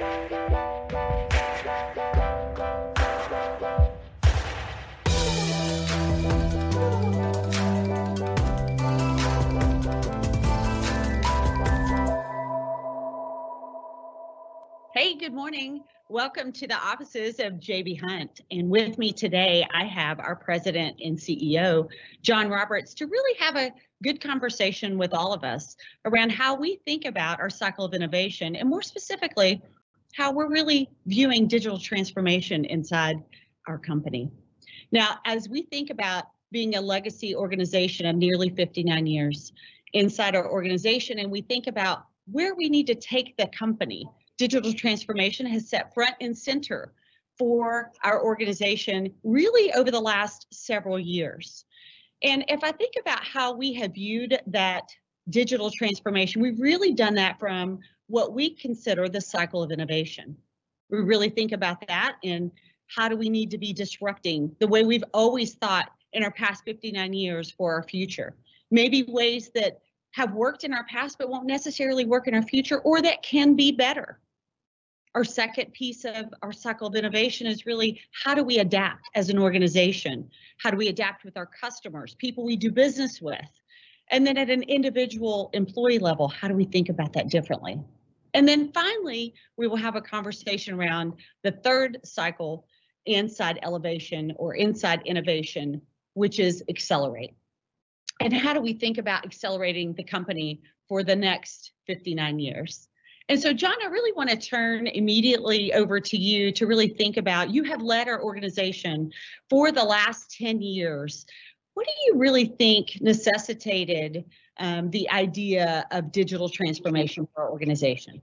Hey, good morning. Welcome to the offices of JB Hunt. And with me today, I have our president and CEO, John Roberts, to really have a good conversation with all of us around how we think about our cycle of innovation and more specifically, how we're really viewing digital transformation inside our company. Now, as we think about being a legacy organization of nearly 59 years inside our organization, and we think about where we need to take the company digital transformation has set front and center for our organization really over the last several years. And if I think about how we have viewed that digital transformation, we've really done that from what we consider the cycle of innovation. We really think about that and how do we need to be disrupting the way we've always thought in our past 59 years for our future. Maybe ways that have worked in our past but won't necessarily work in our future or that can be better. Our second piece of our cycle of innovation is really how do we adapt as an organization? How do we adapt with our customers, people we do business with? And then at an individual employee level, how do we think about that differently? And then finally, we will have a conversation around the third cycle inside elevation or inside innovation, which is accelerate. And how do we think about accelerating the company for the next 59 years? And so, John, I really want to turn immediately over to you to really think about you have led our organization for the last 10 years. What do you really think necessitated um, the idea of digital transformation for our organization?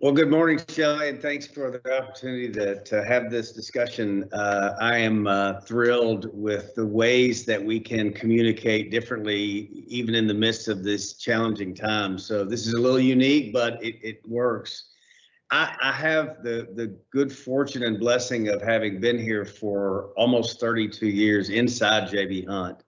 Well, good morning, Shelley, and thanks for the opportunity to, to have this discussion. Uh, I am uh, thrilled with the ways that we can communicate differently, even in the midst of this challenging time. So this is a little unique, but it, it works. I, I have the, the good fortune and blessing of having been here for almost 32 years inside JB Hunt.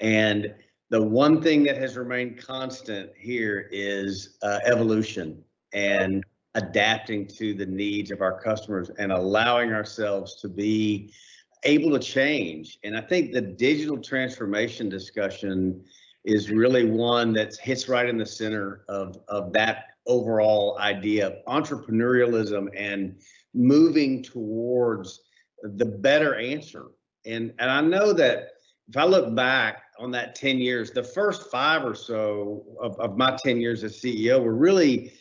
And the one thing that has remained constant here is uh, evolution and adapting to the needs of our customers and allowing ourselves to be able to change. And I think the digital transformation discussion is really one that hits right in the center of, of that overall idea of entrepreneurialism and moving towards the better answer. And, and I know that if I look back on that 10 years, the first five or so of, of my 10 years as CEO were really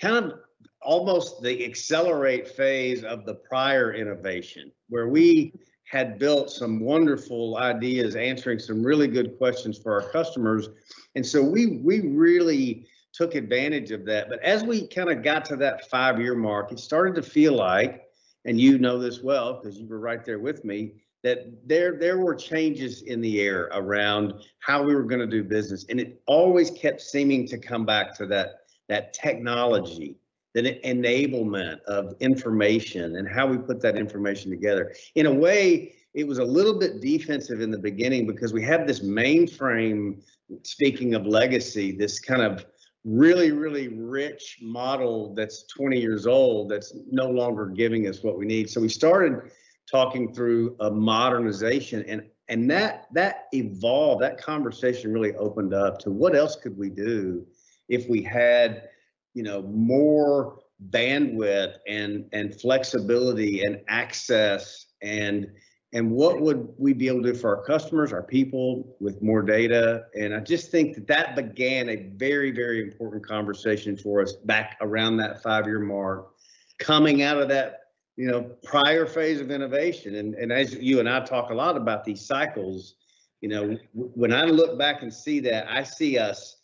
kind of almost the accelerate phase of the prior innovation, where we had built some wonderful ideas, answering some really good questions for our customers. And so we we really took advantage of that. But as we kind of got to that five year mark, it started to feel like, and you know this well because you were right there with me, that there there were changes in the air around how we were going to do business. And it always kept seeming to come back to that that technology, that enablement of information and how we put that information together. In a way, it was a little bit defensive in the beginning because we had this mainframe, speaking of legacy, this kind of really, really rich model that's 20 years old that's no longer giving us what we need. So we started talking through a modernization and and that that evolved that conversation really opened up to what else could we do if we had, you know, more bandwidth and and flexibility and access and and what would we be able to do for our customers, our people with more data? And I just think that that began a very, very important conversation for us back around that five-year mark, coming out of that, you know, prior phase of innovation. And, and as you and I talk a lot about these cycles, you know, when I look back and see that, I see us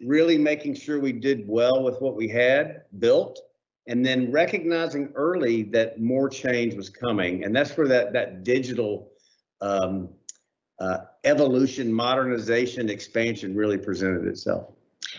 really making sure we did well with what we had built and then recognizing early that more change was coming and that's where that that digital um, uh, evolution modernization expansion really presented itself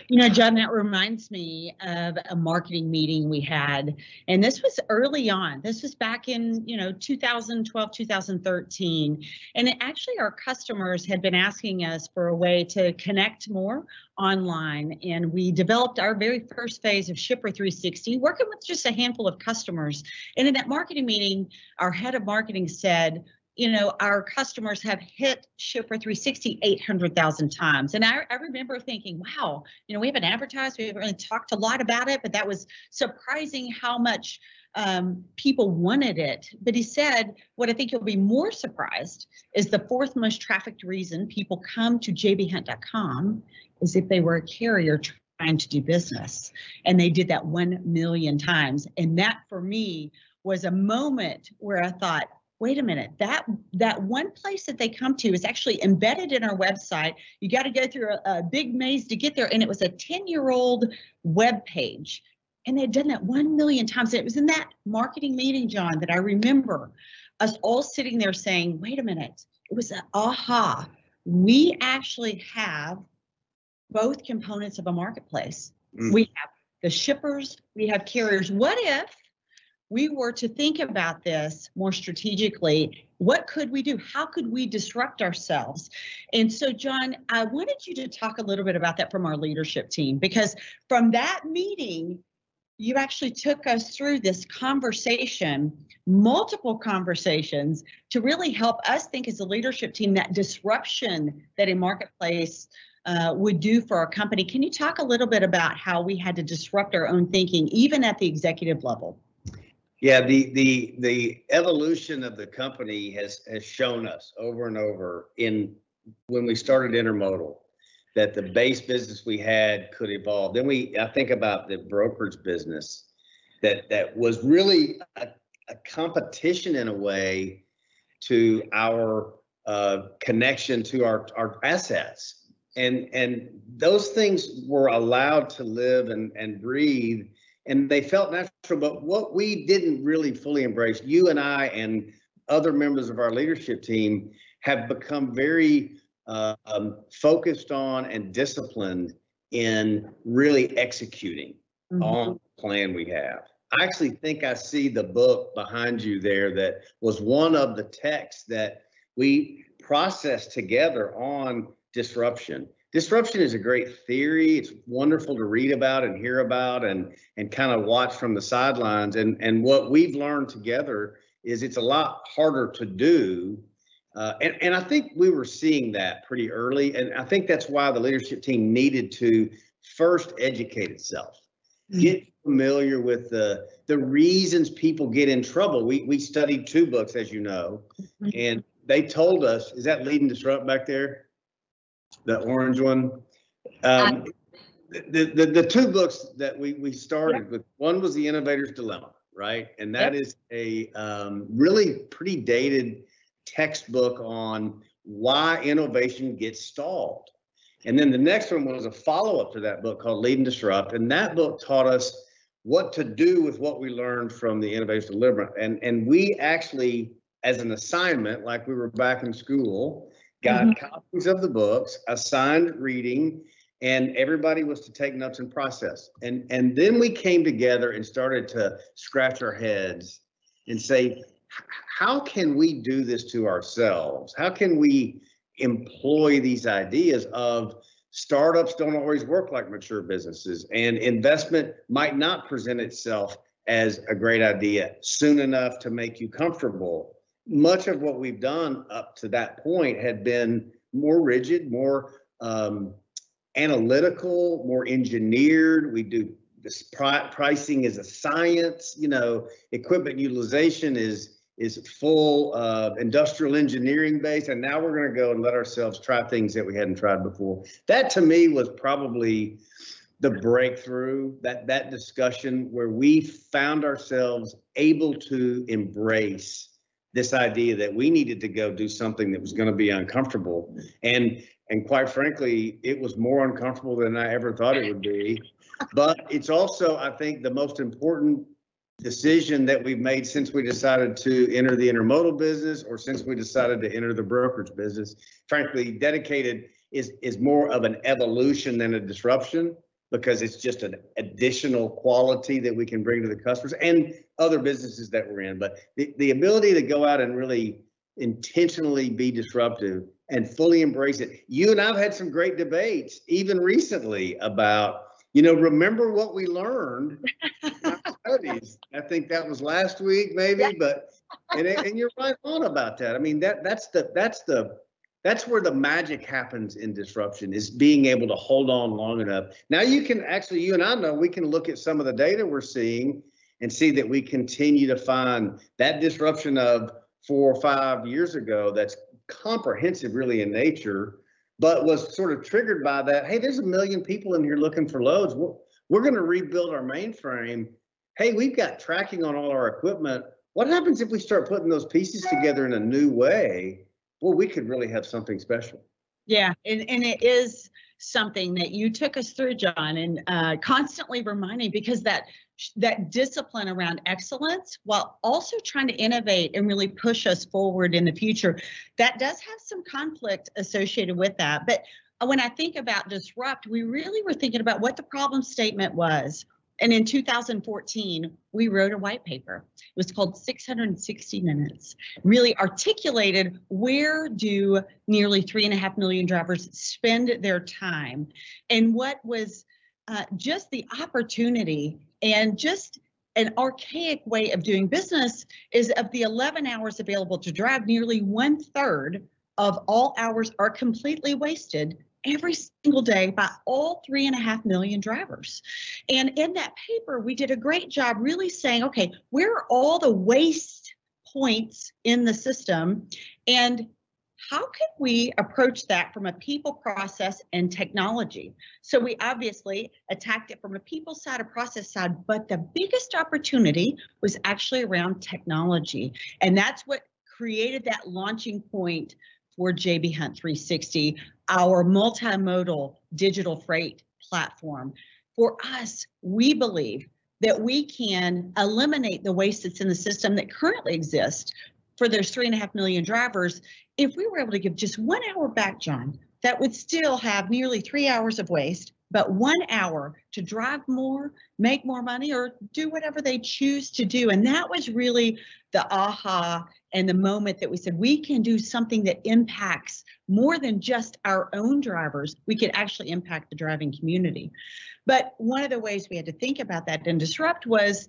You know, John, that reminds me of a marketing meeting we had, and this was early on. This was back in, you know, 2012, 2013. And it, actually, our customers had been asking us for a way to connect more online. And we developed our very first phase of Shipper 360, working with just a handful of customers. And in that marketing meeting, our head of marketing said, you know, our customers have hit Shipper 360 800,000 times. And I, I remember thinking, wow, you know, we haven't advertised, we haven't really talked a lot about it, but that was surprising how much um, people wanted it. But he said, what I think you'll be more surprised is the fourth most trafficked reason people come to jbhunt.com is if they were a carrier trying to do business. And they did that 1 million times. And that for me was a moment where I thought, wait a minute, that that one place that they come to is actually embedded in our website. You got to go through a, a, big maze to get there. And it was a 10-year-old web page. And they'd done that one million times. And it was in that marketing meeting, John, that I remember us all sitting there saying, wait a minute, it was an aha. We actually have both components of a marketplace. Mm. We have the shippers, we have carriers. What if we were to think about this more strategically, what could we do? How could we disrupt ourselves? And so, John, I wanted you to talk a little bit about that from our leadership team, because from that meeting, you actually took us through this conversation, multiple conversations, to really help us think as a leadership team that disruption that a marketplace uh, would do for our company. Can you talk a little bit about how we had to disrupt our own thinking, even at the executive level? Yeah, the the the evolution of the company has has shown us over and over in when we started intermodal that the base business we had could evolve. Then we I think about the brokerage business that that was really a, a competition in a way to our uh, connection to our our assets. And and those things were allowed to live and and breathe and they felt natural. But what we didn't really fully embrace, you and I and other members of our leadership team have become very uh, um, focused on and disciplined in really executing mm-hmm. on the plan we have. I actually think I see the book behind you there that was one of the texts that we processed together on disruption disruption is a great theory. It's wonderful to read about and hear about and and kind of watch from the sidelines. And and what we've learned together is it's a lot harder to do. Uh, and, and I think we were seeing that pretty early. And I think that's why the leadership team needed to first educate itself, mm-hmm. get familiar with the the reasons people get in trouble. We we studied two books, as you know, mm-hmm. and they told us, is that Lead and Disrupt back there? The orange one. Um, the, the, the two books that we, we started with, one was The Innovator's Dilemma, right? And that is a um, really pretty dated textbook on why innovation gets stalled. And then the next one was a follow up to that book called Lead and Disrupt. And that book taught us what to do with what we learned from the Innovator's Dilemma. And, and we actually, as an assignment, like we were back in school, got mm-hmm. copies of the books, assigned reading, and everybody was to take notes and process. And and then we came together and started to scratch our heads and say, how can we do this to ourselves? How can we employ these ideas of startups don't always work like mature businesses and investment might not present itself as a great idea soon enough to make you comfortable much of what we've done up to that point had been more rigid, more um, analytical, more engineered. We do this pri- pricing is a science. You know, equipment utilization is is full uh, industrial engineering base, and now we're going to go and let ourselves try things that we hadn't tried before. That to me was probably the breakthrough that that discussion where we found ourselves able to embrace this idea that we needed to go do something that was going to be uncomfortable. And and quite frankly it was more uncomfortable than i ever thought it would be. But it's also i think the most important decision that we've made since we decided to enter the intermodal business or since we decided to enter the brokerage business frankly dedicated is, is more of an evolution than a disruption because it's just an additional quality that we can bring to the customers and other businesses that we're in. But the, the ability to go out and really intentionally be disruptive and fully embrace it. You and I've had some great debates, even recently, about, you know, remember what we learned studies. I think that was last week, maybe, but and, and you're right on about that. I mean, that that's the that's the that's where the magic happens in disruption is being able to hold on long enough. Now you can actually, you and I know, we can look at some of the data we're seeing and see that we continue to find that disruption of four or five years ago that's comprehensive really in nature, but was sort of triggered by that. Hey, there's a million people in here looking for loads. We're, we're going to rebuild our mainframe. Hey, we've got tracking on all our equipment. What happens if we start putting those pieces together in a new way? Well, we could really have something special. Yeah, and, and it is something that you took us through, John, and uh, constantly reminding because that that discipline around excellence, while also trying to innovate and really push us forward in the future, that does have some conflict associated with that. But when I think about disrupt, we really were thinking about what the problem statement was. And in 2014, we wrote a white paper. It was called 660 Minutes, really articulated where do nearly three and a half million drivers spend their time and what was uh, just the opportunity and just an archaic way of doing business is of the 11 hours available to drive, nearly one third of all hours are completely wasted every single day by all three and a half million drivers. And in that paper, we did a great job really saying, okay, where are all the waste points in the system? And how can we approach that from a people process and technology? So we obviously attacked it from a people side, a process side, but the biggest opportunity was actually around technology. And that's what created that launching point for JB Hunt 360, our multimodal digital freight platform. For us, we believe that we can eliminate the waste that's in the system that currently exists for those three and a half million drivers. If we were able to give just one hour back, John, that would still have nearly three hours of waste, but one hour to drive more, make more money, or do whatever they choose to do. And that was really the aha and the moment that we said we can do something that impacts more than just our own drivers, we could actually impact the driving community. But one of the ways we had to think about that and disrupt was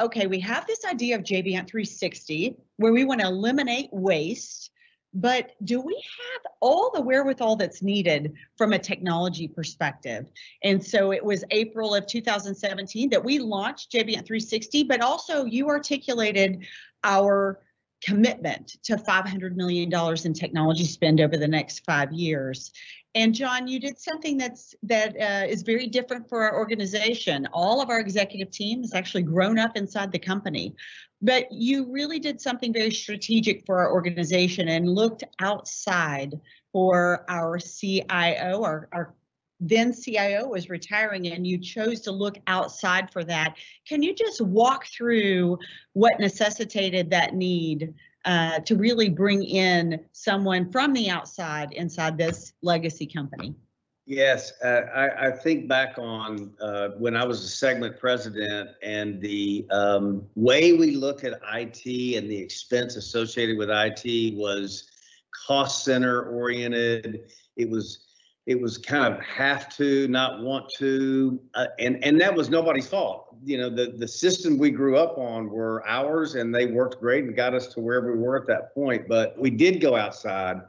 okay, we have this idea of JB Hunt 360 where we want to eliminate waste, but do we have all the wherewithal that's needed from a technology perspective? And so it was April of 2017 that we launched JB Hunt 360, but also you articulated our commitment to $500 million in technology spend over the next five years. And John, you did something that's that uh, is very different for our organization. All of our executive team has actually grown up inside the company, but you really did something very strategic for our organization and looked outside for our CIO, our, our then CIO was retiring and you chose to look outside for that. Can you just walk through what necessitated that need uh, to really bring in someone from the outside inside this legacy company? Yes, uh, I, I, think back on uh, when I was a segment president and the um, way we looked at IT and the expense associated with IT was cost center oriented. It was it was kind of have to, not want to, uh, and and that was nobody's fault. You know, the the system we grew up on were ours, and they worked great and got us to where we were at that point. But we did go outside,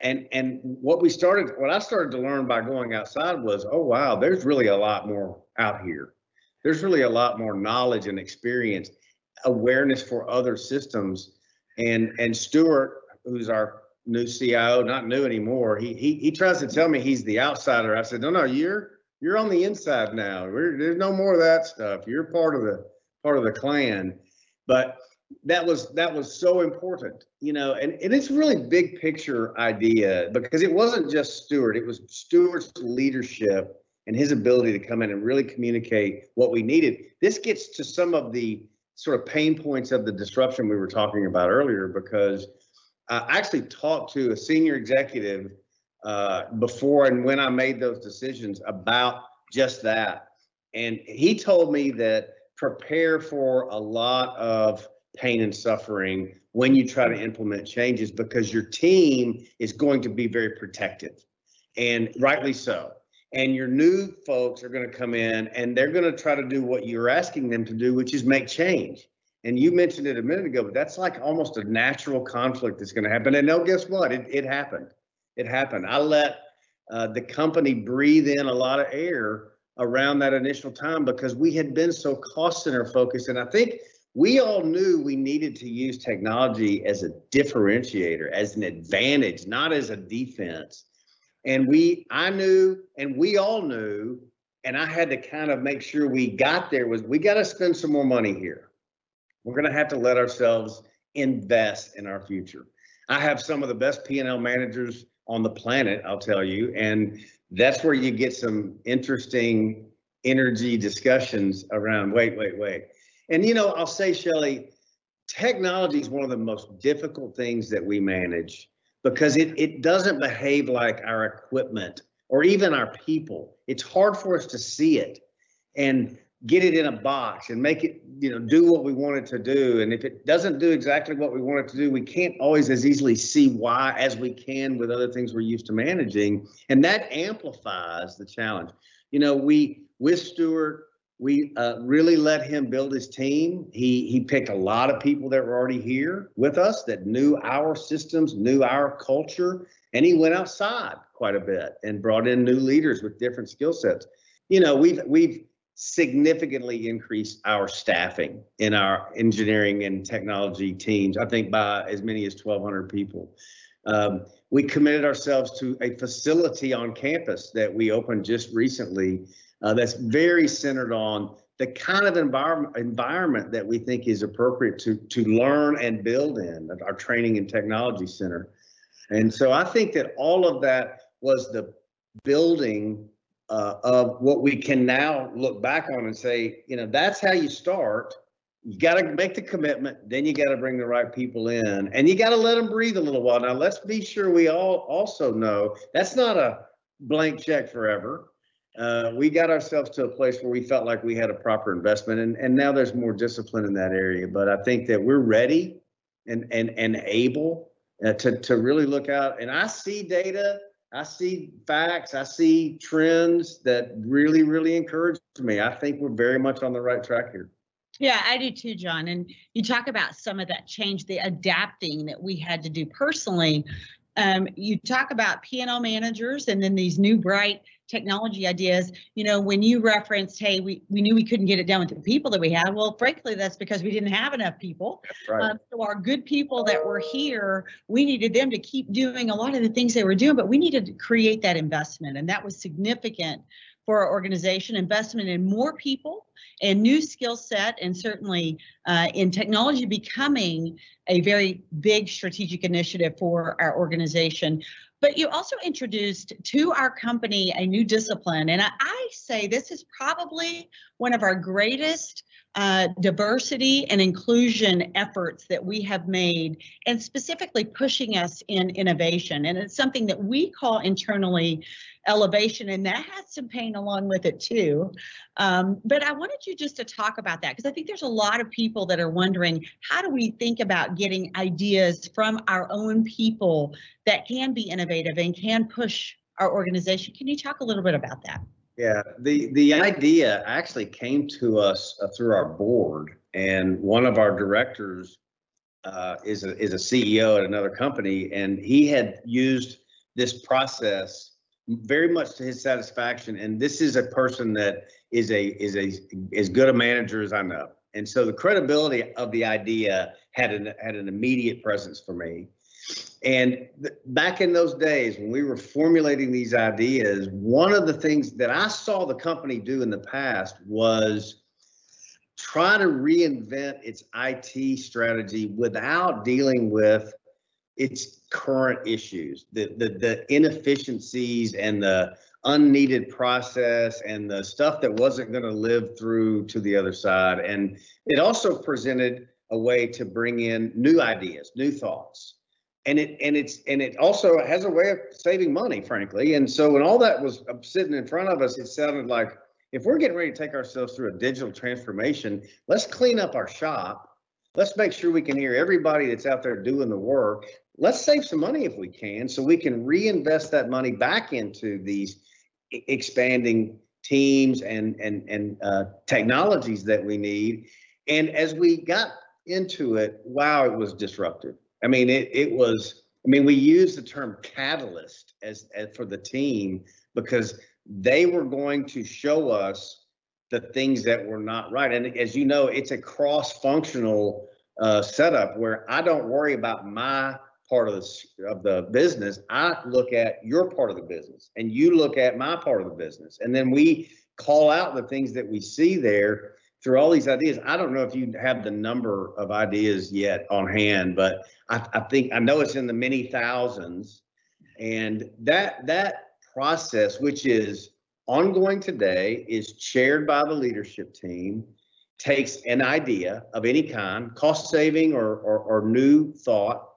and and what we started, what I started to learn by going outside was, oh wow, there's really a lot more out here. There's really a lot more knowledge and experience, awareness for other systems, and and Stuart, who's our new CIO, not new anymore. He he he tries to tell me he's the outsider. I said, no, no, you're you're on the inside now. We're, there's no more of that stuff. You're part of the part of the clan. But that was that was so important, you know, and, and it's really big picture idea because it wasn't just Stuart, it was Stuart's leadership and his ability to come in and really communicate what we needed. This gets to some of the sort of pain points of the disruption we were talking about earlier because I actually talked to a senior executive uh, before and when I made those decisions about just that. And he told me that prepare for a lot of pain and suffering when you try to implement changes because your team is going to be very protective and rightly so. And your new folks are going to come in and they're going to try to do what you're asking them to do, which is make change. And you mentioned it a minute ago, but that's like almost a natural conflict that's going to happen. And no, guess what? It, it happened. It happened. I let uh, the company breathe in a lot of air around that initial time because we had been so cost center focused. And I think we all knew we needed to use technology as a differentiator, as an advantage, not as a defense. And we, I knew, and we all knew, and I had to kind of make sure we got there was we got to spend some more money here we're going to have to let ourselves invest in our future. I have some of the best P&L managers on the planet, I'll tell you, and that's where you get some interesting energy discussions around wait, wait, wait. And you know, I'll say, Shelley, technology is one of the most difficult things that we manage because it, it doesn't behave like our equipment or even our people. It's hard for us to see it. And get it in a box and make it, you know, do what we want it to do. And if it doesn't do exactly what we want it to do, we can't always as easily see why as we can with other things we're used to managing. And that amplifies the challenge. You know, we with Stuart, we uh, really let him build his team. He he picked a lot of people that were already here with us that knew our systems, knew our culture, and he went outside quite a bit and brought in new leaders with different skill sets. You know, we've we've significantly increased our staffing in our engineering and technology teams, I think by as many as 1,200 people. Um, we committed ourselves to a facility on campus that we opened just recently uh, that's very centered on the kind of environment environment that we think is appropriate to to learn and build in our training and technology center. And so I think that all of that was the building uh, of what we can now look back on and say, you know, that's how you start. You got to make the commitment, then you got to bring the right people in, and you got to let them breathe a little while. Now, let's be sure we all also know that's not a blank check forever. Uh, we got ourselves to a place where we felt like we had a proper investment, and, and now there's more discipline in that area. But I think that we're ready and and and able uh, to to really look out. And I see data I see facts, I see trends that really, really encourage me. I think we're very much on the right track here. Yeah, I do too, John. And you talk about some of that change, the adapting that we had to do personally. Um, you talk about P&L managers and then these new bright technology ideas. You know, when you referenced, hey, we, we knew we couldn't get it done with the people that we had. Well, frankly, that's because we didn't have enough people. Right. Um, so our good people that were here, we needed them to keep doing a lot of the things they were doing, but we needed to create that investment. And that was significant for our organization, investment in more people and new skill set, and certainly uh, in technology becoming a very big strategic initiative for our organization. But you also introduced to our company a new discipline. And I, I say this is probably one of our greatest uh, diversity and inclusion efforts that we have made, and specifically pushing us in innovation. And it's something that we call internally elevation, and that has some pain along with it too. Um, but I wanted you just to talk about that because I think there's a lot of people that are wondering how do we think about getting ideas from our own people that can be innovative and can push our organization. Can you talk a little bit about that? Yeah, the the idea actually came to us uh, through our board, and one of our directors uh, is a is a CEO at another company, and he had used this process very much to his satisfaction. And this is a person that is a is a as good a manager as I know, and so the credibility of the idea had an had an immediate presence for me. And th- back in those days when we were formulating these ideas, one of the things that I saw the company do in the past was try to reinvent its IT strategy without dealing with its current issues, the, the, the inefficiencies and the unneeded process and the stuff that wasn't going to live through to the other side. And it also presented a way to bring in new ideas, new thoughts and it and it's and it also has a way of saving money, frankly. And so when all that was uh, sitting in front of us, it sounded like if we're getting ready to take ourselves through a digital transformation, let's clean up our shop. Let's make sure we can hear everybody that's out there doing the work. Let's save some money if we can, so we can reinvest that money back into these expanding teams and and and uh, technologies that we need. And as we got into it, wow, it was disruptive. I mean, it it was. I mean, we use the term catalyst as, as for the team because they were going to show us the things that were not right. And as you know, it's a cross-functional uh, setup where I don't worry about my part of the of the business. I look at your part of the business, and you look at my part of the business, and then we call out the things that we see there through all these ideas. I don't know if you have the number of ideas yet on hand, but I, I think I know it's in the many thousands, and that that process, which is ongoing today, is chaired by the leadership team takes an idea of any kind, cost saving or, or, or new thought,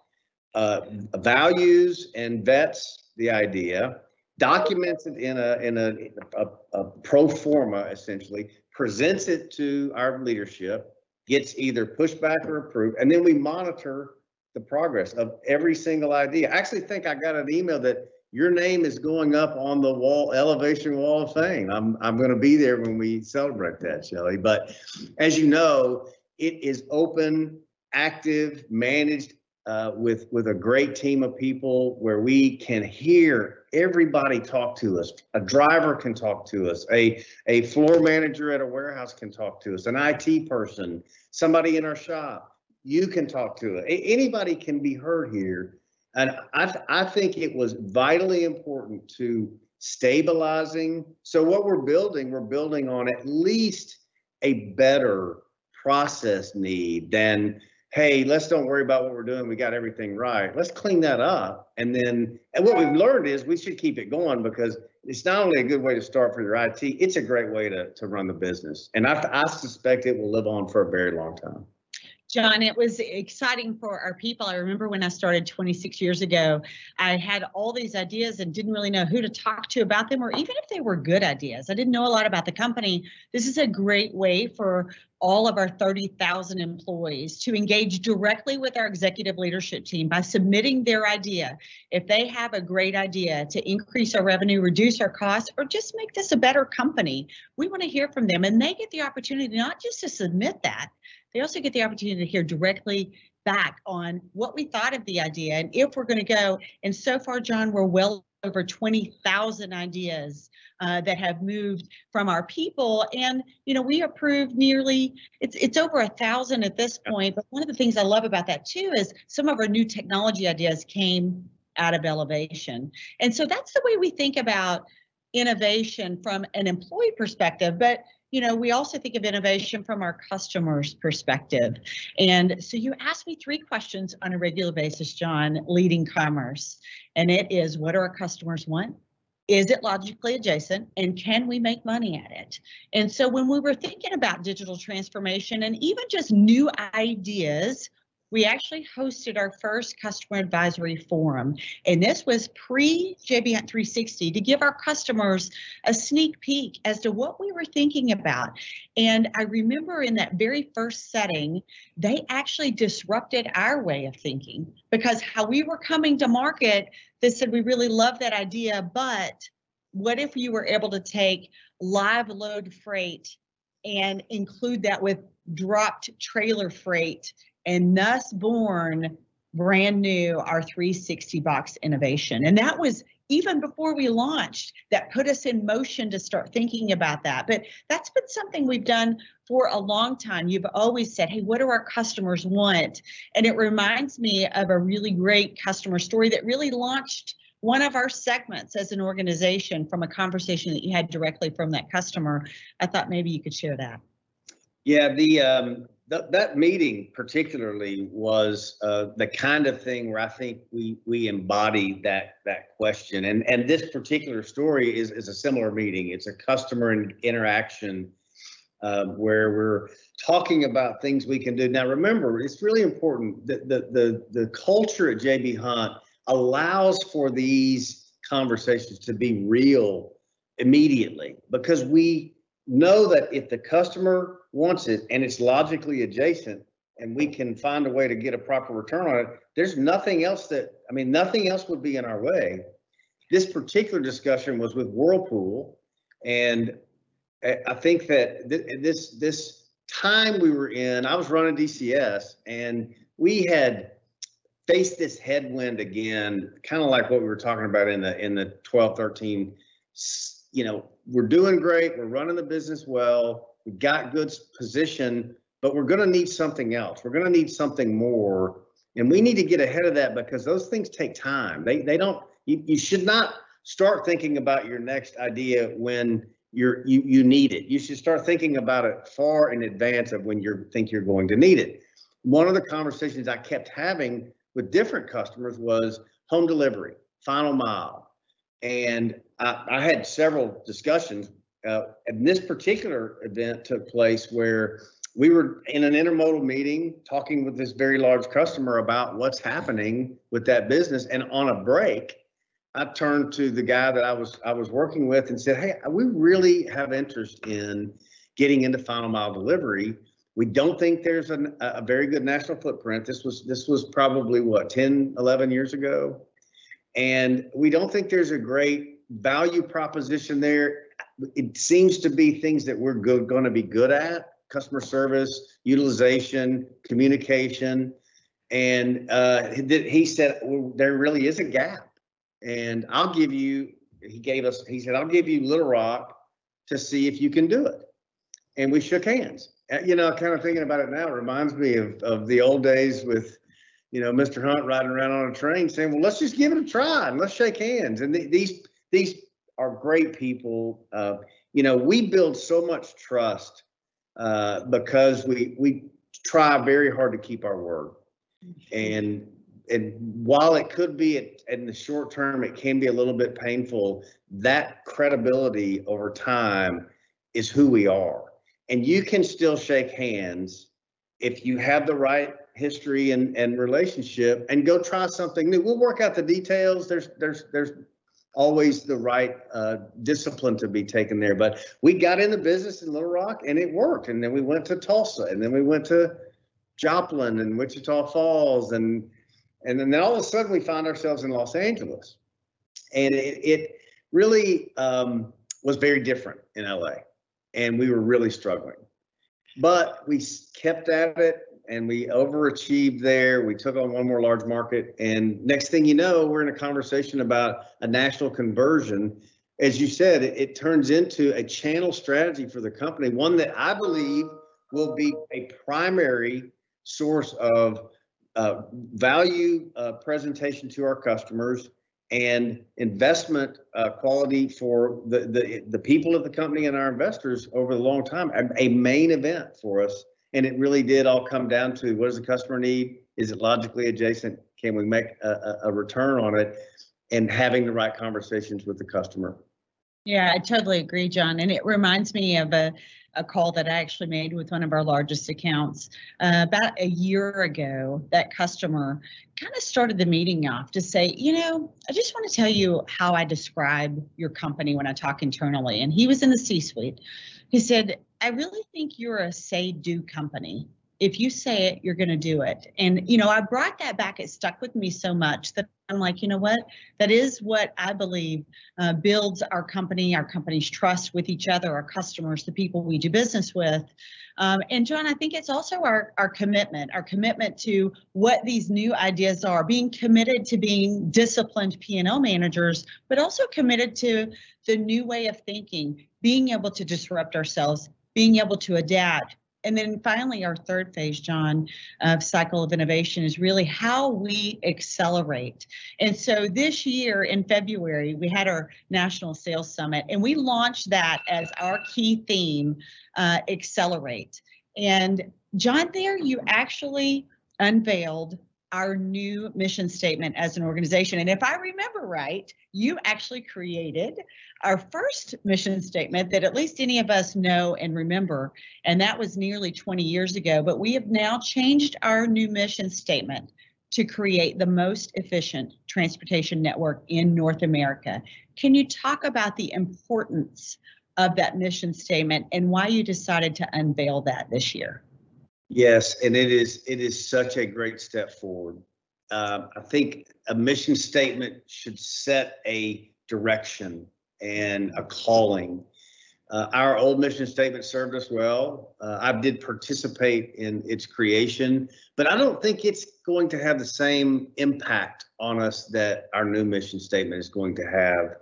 uh, values and vets the idea, documents it in a in a, a, a pro forma essentially, presents it to our leadership, gets either pushback or approved, and then we monitor the progress of every single idea. I actually think I got an email that your name is going up on the wall elevation wall of fame. I'm I'm going to be there when we celebrate that, Shelley. But as you know, it is open, active, managed uh, with with a great team of people where we can hear everybody talk to us. A driver can talk to us. A a floor manager at a warehouse can talk to us. An IT person, somebody in our shop, you can talk to us. A- anybody can be heard here. And I th- I think it was vitally important to stabilizing. So what we're building, we're building on at least a better process need than hey, let's don't worry about what we're doing. We got everything right. Let's clean that up. And then, and what we've learned is we should keep it going because it's not only a good way to start for your IT, it's a great way to, to run the business. And I, I suspect it will live on for a very long time. John, it was exciting for our people. I remember when I started 26 years ago, I had all these ideas and didn't really know who to talk to about them, or even if they were good ideas. I didn't know a lot about the company. This is a great way for all of our 30,000 employees to engage directly with our executive leadership team by submitting their idea. If they have a great idea to increase our revenue, reduce our costs, or just make this a better company, we want to hear from them. And they get the opportunity not just to submit that, they also get the opportunity to hear directly back on what we thought of the idea and if we're going to go. And so far, John, we're well over 20,000 ideas uh, that have moved from our people. And, you know, we approved nearly, it's, it's over a thousand at this point. But one of the things I love about that too is some of our new technology ideas came out of elevation. And so that's the way we think about innovation from an employee perspective. But you know, we also think of innovation from our customers' perspective. And so you ask me three questions on a regular basis, John, leading commerce. And it is what do our customers want? Is it logically adjacent? And can we make money at it? And so when we were thinking about digital transformation and even just new ideas, we actually hosted our first customer advisory forum. And this was pre JB Hunt 360 to give our customers a sneak peek as to what we were thinking about. And I remember in that very first setting, they actually disrupted our way of thinking because how we were coming to market, they said, we really love that idea, but what if you were able to take live load freight and include that with dropped trailer freight and thus born brand new our 360 box innovation. And that was even before we launched that put us in motion to start thinking about that. But that's been something we've done for a long time. You've always said, hey, what do our customers want? And it reminds me of a really great customer story that really launched one of our segments as an organization from a conversation that you had directly from that customer. I thought maybe you could share that. Yeah, the um, that, that meeting particularly was uh, the kind of thing where I think we we embodied that that question. And and this particular story is is a similar meeting. It's a customer interaction um, where we're talking about things we can do. Now, remember, it's really important that the, the, the culture at JB Hunt allows for these conversations to be real immediately because we know that if the customer wants it and it's logically adjacent and we can find a way to get a proper return on it, there's nothing else that, I mean, nothing else would be in our way. This particular discussion was with Whirlpool and I think that th- this, this time we were in, I was running DCS and we had faced this headwind again, kind of like what we were talking about in the, in the 12, 13. You know, we're doing great, we're running the business well, we got good position, but we're gonna need something else. We're gonna need something more. And we need to get ahead of that because those things take time. They, they don't, you, you should not start thinking about your next idea when you're, you, you need it. You should start thinking about it far in advance of when you think you're going to need it. One of the conversations I kept having with different customers was home delivery, final mile. And I, I had several discussions. Uh, and this particular event took place where we were in an intermodal meeting talking with this very large customer about what's happening with that business. And on a break, I turned to the guy that I was I was working with and said, "Hey, we really have interest in getting into final mile delivery. We don't think there's an, a very good national footprint. This was this was probably what 10, 11 years ago. And we don't think there's a great value proposition there. It seems to be things that we're good going to be good at, customer service, utilization, communication. And uh, he said, well, there really is a gap. And I'll give you, he gave us, he said, I'll give you Little Rock to see if you can do it. And we shook hands. Uh, You know, kind of thinking about it now, it reminds me of, of the old days with, you know, Mr. Hunt riding around on a train saying, well, let's just give it a try and let's shake hands. And th- these, these are great people. Uh, you know, we build so much trust uh, because we, we try very hard to keep our word. And and while it could be in the short term, it can be a little bit painful. That credibility over time is who we are. And you can still shake hands if you have the right history and, and relationship and go try something new. We'll work out the details. There's, there's, there's always the right uh, discipline to be taken there. But we got in the business in Little Rock and it worked. And then we went to Tulsa and then we went to Joplin and Wichita Falls and and then all of a sudden we found ourselves in Los Angeles. And it, it really um, was very different in LA. And we were really struggling. But we kept at it and we overachieved there. We took on one more large market. And next thing you know, we're in a conversation about a national conversion. As you said, it, it turns into a channel strategy for the company, one that I believe will be a primary source of uh, value uh, presentation to our customers and investment uh, quality for the, the, the people of the company and our investors over the long time, a, a main event for us. And it really did all come down to what does the customer need? Is it logically adjacent? Can we make a, a, return on it? And having the right conversations with the customer. Yeah, I totally agree, John. And it reminds me of a, a call that I actually made with one of our largest accounts uh, about a year ago. That customer kind of started the meeting off to say, you know, I just want to tell you how I describe your company when I talk internally. And he was in the C suite. He said, I really think you're a say do company. If you say it, you're going to do it. And, you know, I brought that back. It stuck with me so much that I'm like, you know what? That is what I believe uh, builds our company, our company's trust with each other, our customers, the people we do business with. Um, and John, I think it's also our, our commitment, our commitment to what these new ideas are, being committed to being disciplined P&L managers, but also committed to the new way of thinking, being able to disrupt ourselves, being able to adapt. And then finally, our third phase, John, of cycle of innovation is really how we accelerate. And so this year in February, we had our National Sales Summit, and we launched that as our key theme, uh, accelerate. And John, there you actually unveiled our new mission statement as an organization. And if I remember right, you actually created our first mission statement that at least any of us know and remember, and that was nearly 20 years ago. But we have now changed our new mission statement to create the most efficient transportation network in North America. Can you talk about the importance of that mission statement and why you decided to unveil that this year? Yes, and it is it is such a great step forward. Um, I think a mission statement should set a direction and a calling. Uh, our old mission statement served us well. Uh, I did participate in its creation, but I don't think it's going to have the same impact on us that our new mission statement is going to have.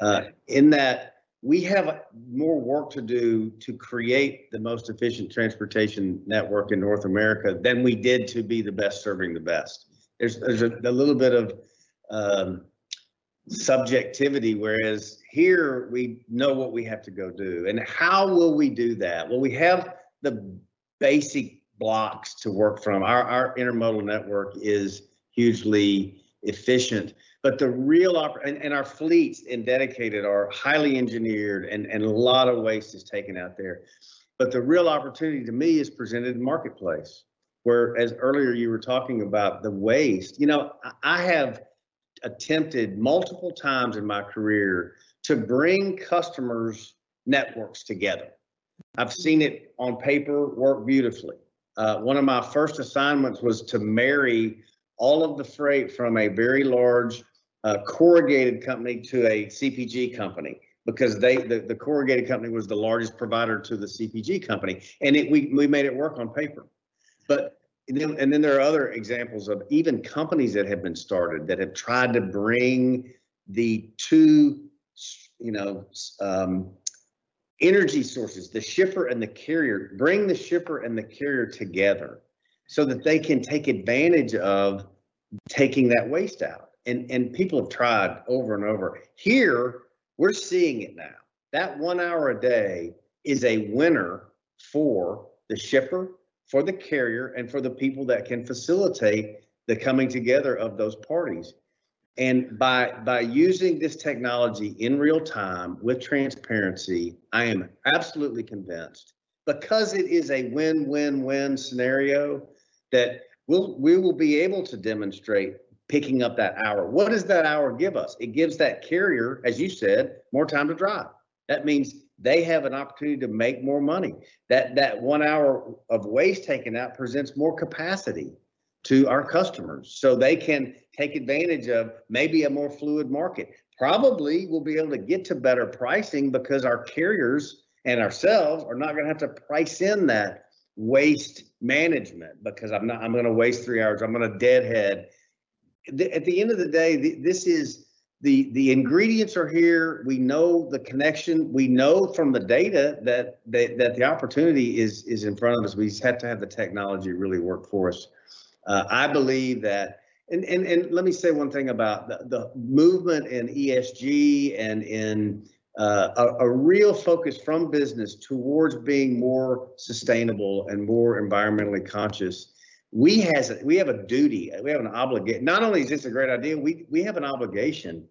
Uh, in that we have more work to do to create the most efficient transportation network in North America than we did to be the best serving the best. There's, there's a, a little bit of um, subjectivity, whereas here we know what we have to go do. And how will we do that? Well, we have the basic blocks to work from. Our, our intermodal network is hugely efficient but the real and, and our fleets and dedicated are highly engineered and, and a lot of waste is taken out there. But the real opportunity to me is presented in marketplace, where as earlier you were talking about the waste. You know, I have attempted multiple times in my career to bring customers networks together. I've seen it on paper work beautifully. Uh, one of my first assignments was to marry all of the freight from a very large uh, corrugated company to a CPG company because they the, the corrugated company was the largest provider to the CPG company, and it we we made it work on paper. But and then, and then there are other examples of even companies that have been started that have tried to bring the two, you know, um, energy sources, the shipper and the carrier, bring the shipper and the carrier together so that they can take advantage of taking that waste out. And, and people have tried over and over. Here, we're seeing it now. That one hour a day is a winner for the shipper, for the carrier, and for the people that can facilitate the coming together of those parties. And by by using this technology in real time with transparency, I am absolutely convinced because it is a win-win-win scenario that we'll, we will be able to demonstrate picking up that hour. What does that hour give us? It gives that carrier, as you said, more time to drive. That means they have an opportunity to make more money. That that one hour of waste taken out presents more capacity to our customers so they can take advantage of maybe a more fluid market. Probably we'll be able to get to better pricing because our carriers and ourselves are not going to have to price in that waste management because I'm not, I'm going to waste three hours. I'm going to deadhead. At the end of the day, this is the, the ingredients are here. We know the connection. We know from the data that, that, that the opportunity is, is in front of us. We just have to have the technology really work for us. Uh, I believe that, and, and, and let me say one thing about the, the movement in ESG and in uh, a, a, real focus from business towards being more sustainable and more environmentally conscious. We has we have a duty, we have an obligation. Not only is this a great idea, we we have an obligation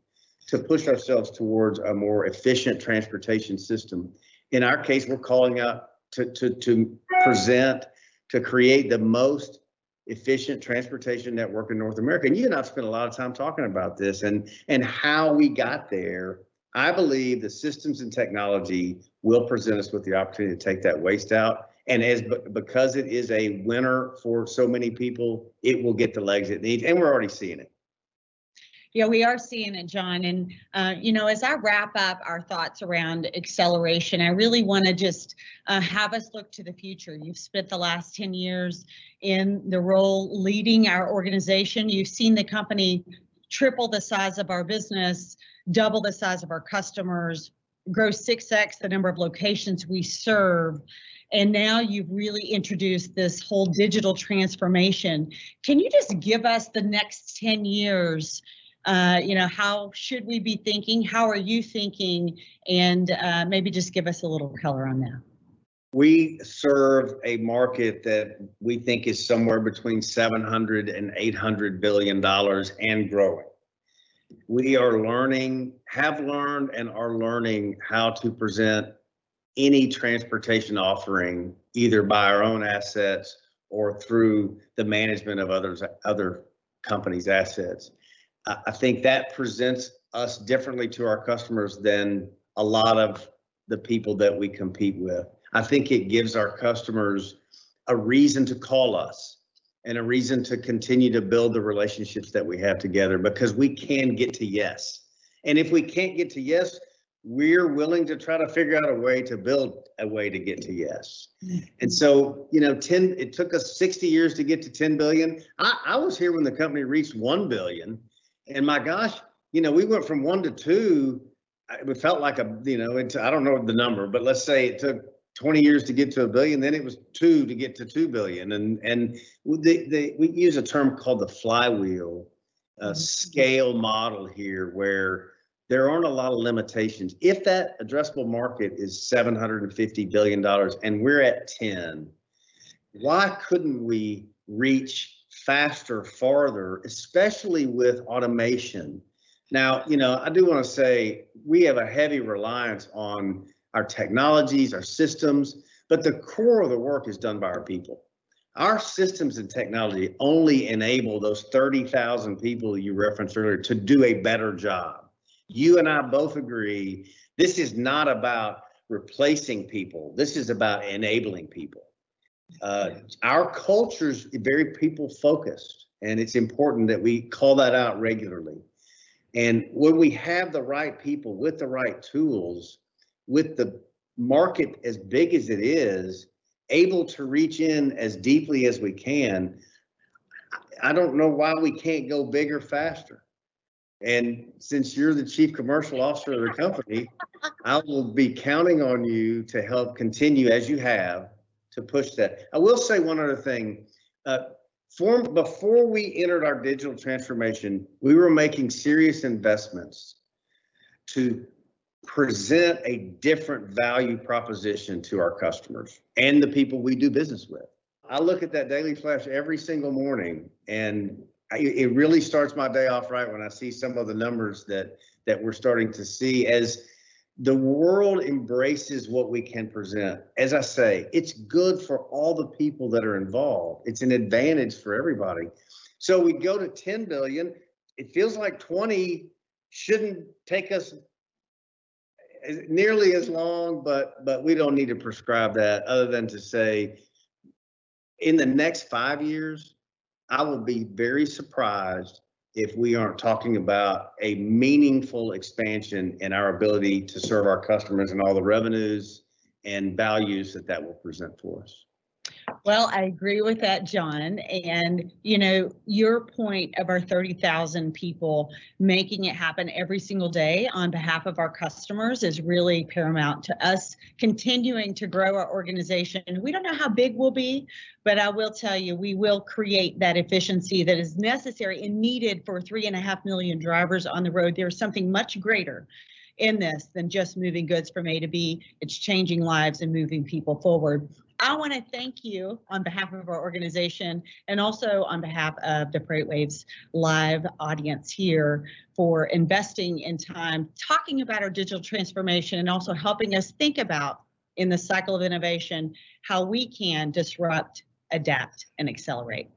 to push ourselves towards a more efficient transportation system. In our case, we're calling out to to to present to create the most efficient transportation network in North America. And you and I've spent a lot of time talking about this and and how we got there I believe the systems and technology will present us with the opportunity to take that waste out. And as because it is a winner for so many people, it will get the legs it needs, and we're already seeing it. Yeah, we are seeing it, John. And, uh, you know, as I wrap up our thoughts around acceleration, I really want to just uh, have us look to the future. You've spent the last 10 years in the role leading our organization. You've seen the company triple the size of our business double the size of our customers, grow 6x the number of locations we serve. And now you've really introduced this whole digital transformation. Can you just give us the next 10 years? Uh, you know, how should we be thinking? How are you thinking? And uh, maybe just give us a little color on that. We serve a market that we think is somewhere between 700 and 800 billion dollars and growing. We are learning, have learned and are learning how to present any transportation offering either by our own assets or through the management of others, other companies' assets. I, think that presents us differently to our customers than a lot of the people that we compete with. I think it gives our customers a reason to call us and a reason to continue to build the relationships that we have together because we can get to yes. And if we can't get to yes, we're willing to try to figure out a way to build a way to get to yes. And so, you know, 10, it took us 60 years to get to 10 billion. I, I was here when the company reached 1 billion. And my gosh, you know, we went from one to two. It felt like a, you know, it's, I don't know the number, but let's say it took 20 years to get to a billion, then it was two to get to 2 billion. And, and the, the, we use a term called the flywheel uh, scale model here where there aren't a lot of limitations. If that addressable market is $750 billion and we're at 10, why couldn't we reach faster, farther, especially with automation? Now, you know, I do want to say we have a heavy reliance on our technologies, our systems, but the core of the work is done by our people. Our systems and technology only enable those 30,000 people you referenced earlier to do a better job you and I both agree this is not about replacing people. This is about enabling people. Uh, our culture is very people focused, and it's important that we call that out regularly. And when we have the right people with the right tools, with the market as big as it is, able to reach in as deeply as we can, I don't know why we can't go bigger faster. And since you're the chief commercial officer of the company, I will be counting on you to help continue as you have to push that. I will say one other thing. Uh, form, before we entered our digital transformation, we were making serious investments to present a different value proposition to our customers and the people we do business with. I look at that daily flash every single morning and I, it really starts my day off right when I see some of the numbers that that we're starting to see as the world embraces what we can present. As I say, it's good for all the people that are involved. It's an advantage for everybody. So we go to 10 billion. It feels like 20 shouldn't take us nearly as long, but but we don't need to prescribe that other than to say in the next five years, I will be very surprised if we aren't talking about a meaningful expansion in our ability to serve our customers and all the revenues and values that that will present for us. Well, I agree with that, John. And, you know, your point of our 30,000 people making it happen every single day on behalf of our customers is really paramount to us continuing to grow our organization. We don't know how big we'll be, but I will tell you, we will create that efficiency that is necessary and needed for three and a half million drivers on the road. There's something much greater in this than just moving goods from A to B. It's changing lives and moving people forward. I want to thank you on behalf of our organization and also on behalf of the FreightWaves live audience here for investing in time talking about our digital transformation and also helping us think about in the cycle of innovation how we can disrupt, adapt, and accelerate.